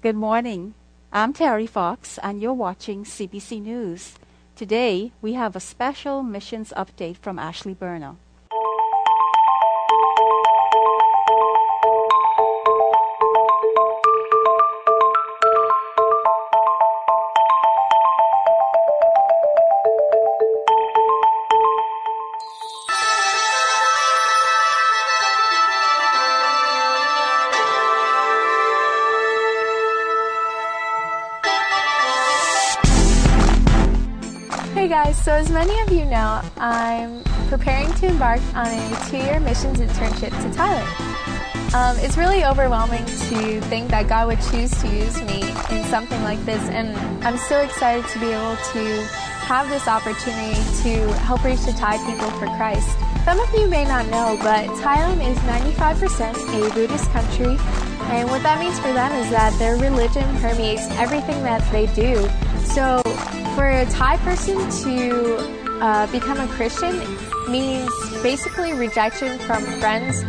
Good morning. I'm Terry Fox, and you're watching CBC News. Today, we have a special missions update from Ashley Berner. Guys, so as many of you know, I'm preparing to embark on a two year missions internship to Thailand. Um, it's really overwhelming to think that God would choose to use me in something like this, and I'm so excited to be able to have this opportunity to help reach the Thai people for Christ. Some of you may not know, but Thailand is 95% a Buddhist country, and what that means for them is that their religion permeates everything that they do. So for a Thai person to uh, become a Christian means basically rejection from friends,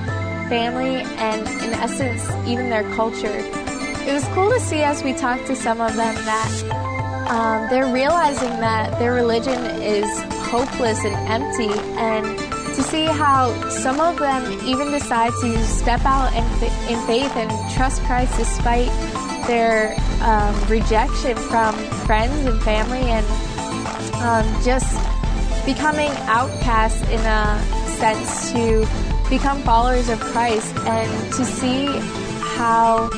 family, and in essence, even their culture. It was cool to see as we talked to some of them that um, they're realizing that their religion is hopeless and empty, and to see how some of them even decide to step out in, in faith and trust Christ despite their um, rejection from friends and family and um, just becoming outcasts in a sense to become followers of Christ and to see how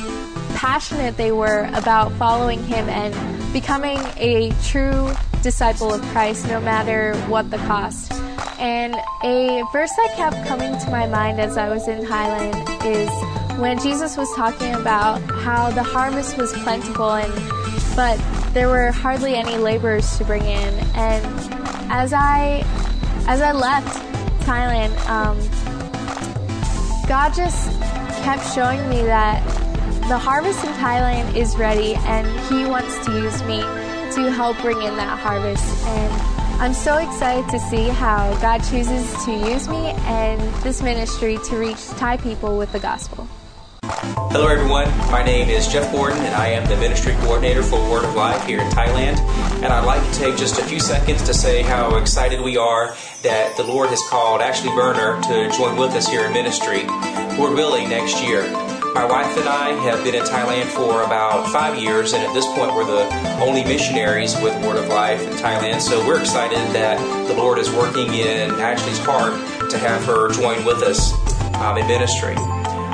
passionate they were about following Him and becoming a true disciple of Christ no matter what the cost. And a verse that kept coming to my mind as I was in Thailand is when Jesus was talking about how the harvest was plentiful and but there were hardly any laborers to bring in. And as I as I left Thailand, um, God just kept showing me that the harvest in Thailand is ready, and He wants to use me to help bring in that harvest. And I'm so excited to see how God chooses to use me and this ministry to reach Thai people with the gospel. Hello, everyone. My name is Jeff Gordon, and I am the ministry coordinator for Word of Life here in Thailand. And I'd like to take just a few seconds to say how excited we are that the Lord has called Ashley Berner to join with us here in ministry. Lord willing, next year. My wife and I have been in Thailand for about five years, and at this point, we're the only missionaries with Word of Life in Thailand. So we're excited that the Lord is working in Ashley's heart to have her join with us um, in ministry.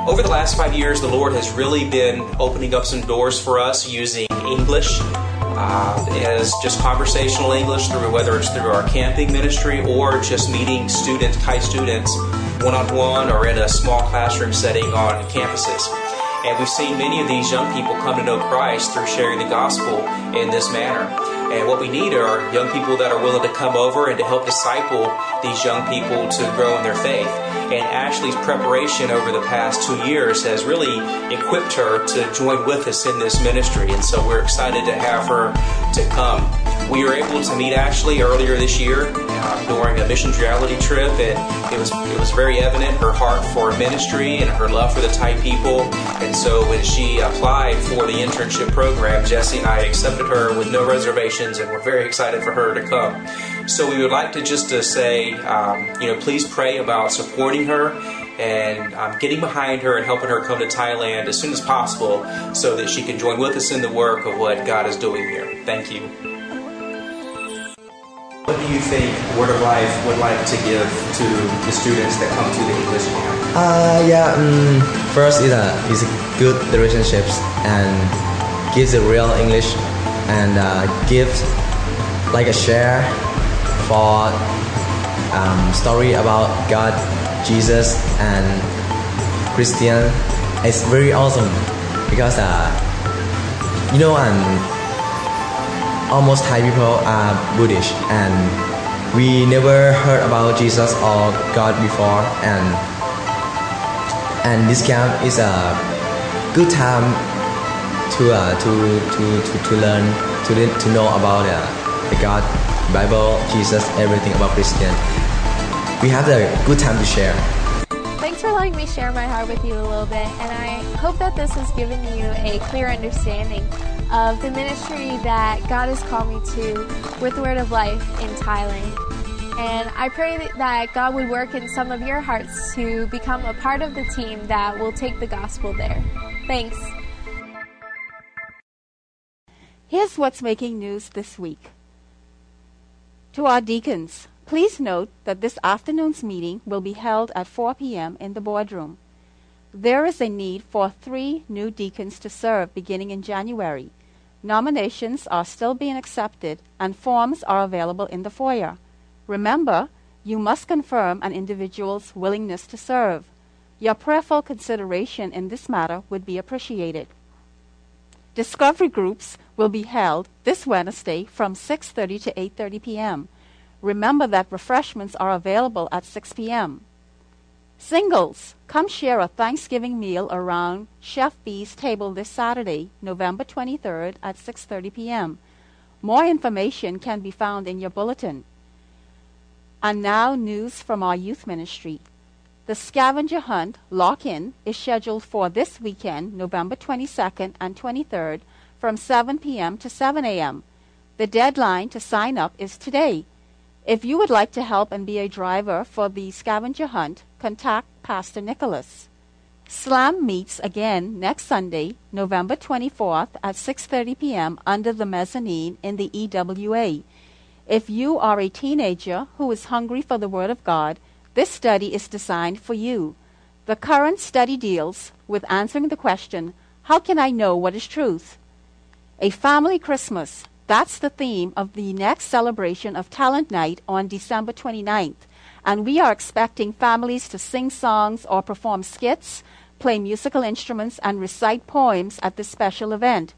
Over the last five years, the Lord has really been opening up some doors for us using English uh, as just conversational English through whether it's through our camping ministry or just meeting students, Thai students, one on one or in a small classroom setting on campuses. And we've seen many of these young people come to know Christ through sharing the gospel in this manner. And what we need are young people that are willing to come over and to help disciple these young people to grow in their faith. And Ashley's preparation over the past two years has really equipped her to join with us in this ministry. And so we're excited to have her to come. We were able to meet Ashley earlier this year uh, during a missions reality trip, and it was it was very evident her heart for ministry and her love for the Thai people. And so when she applied for the internship program, Jesse and I accepted her with no reservations, and we're very excited for her to come. So we would like to just to say, um, you know, please pray about supporting her and um, getting behind her and helping her come to Thailand as soon as possible so that she can join with us in the work of what God is doing here. Thank you. What do you think Word of Life would like to give to the students that come to the English camp? Uh, yeah. Um, first, is a is a good relationships and gives a real English and uh, gives like a share for um, story about God, Jesus, and Christian. It's very awesome because uh, you know and almost Thai people are Buddhist and we never heard about Jesus or God before and and this camp is a good time to uh, to, to, to, to learn to, to know about uh, the God Bible Jesus everything about Christian. We have a good time to share. Thanks for letting me share my heart with you a little bit, and I hope that this has given you a clear understanding of the ministry that God has called me to with the Word of Life in Thailand. And I pray that God would work in some of your hearts to become a part of the team that will take the gospel there. Thanks. Here's what's making news this week. To our deacons, please note that this afternoon's meeting will be held at 4 p.m. in the boardroom. There is a need for three new deacons to serve beginning in January. Nominations are still being accepted and forms are available in the foyer. Remember, you must confirm an individual's willingness to serve. Your prayerful consideration in this matter would be appreciated. Discovery groups will be held this Wednesday from 6:30 to 8:30 p.m. Remember that refreshments are available at 6 p.m. Singles, come share a Thanksgiving meal around Chef B's table this Saturday, November 23rd at 6:30 p.m. More information can be found in your bulletin. And now news from our youth ministry. The scavenger hunt lock-in is scheduled for this weekend, November 22nd and 23rd from 7 p.m. to 7 a.m. The deadline to sign up is today. If you would like to help and be a driver for the scavenger hunt, contact Pastor Nicholas. Slam meets again next Sunday, November 24th at 6:30 p.m. under the mezzanine in the EWA. If you are a teenager who is hungry for the Word of God, this study is designed for you. The current study deals with answering the question, How can I know what is truth? A family Christmas that's the theme of the next celebration of Talent Night on December 29th. And we are expecting families to sing songs or perform skits, play musical instruments, and recite poems at this special event.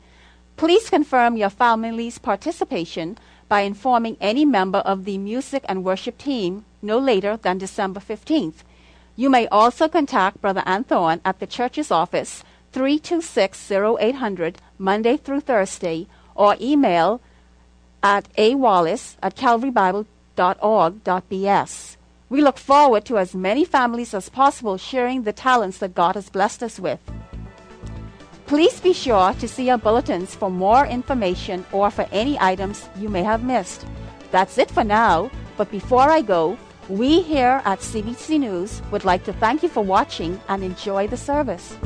Please confirm your family's participation by informing any member of the music and worship team no later than December 15th. You may also contact Brother Anthorn at the church's office 326 0800 Monday through Thursday or email at awallace at calvarybible.org.bs. We look forward to as many families as possible sharing the talents that God has blessed us with. Please be sure to see our bulletins for more information or for any items you may have missed. That's it for now, but before I go, we here at CBC News would like to thank you for watching and enjoy the service.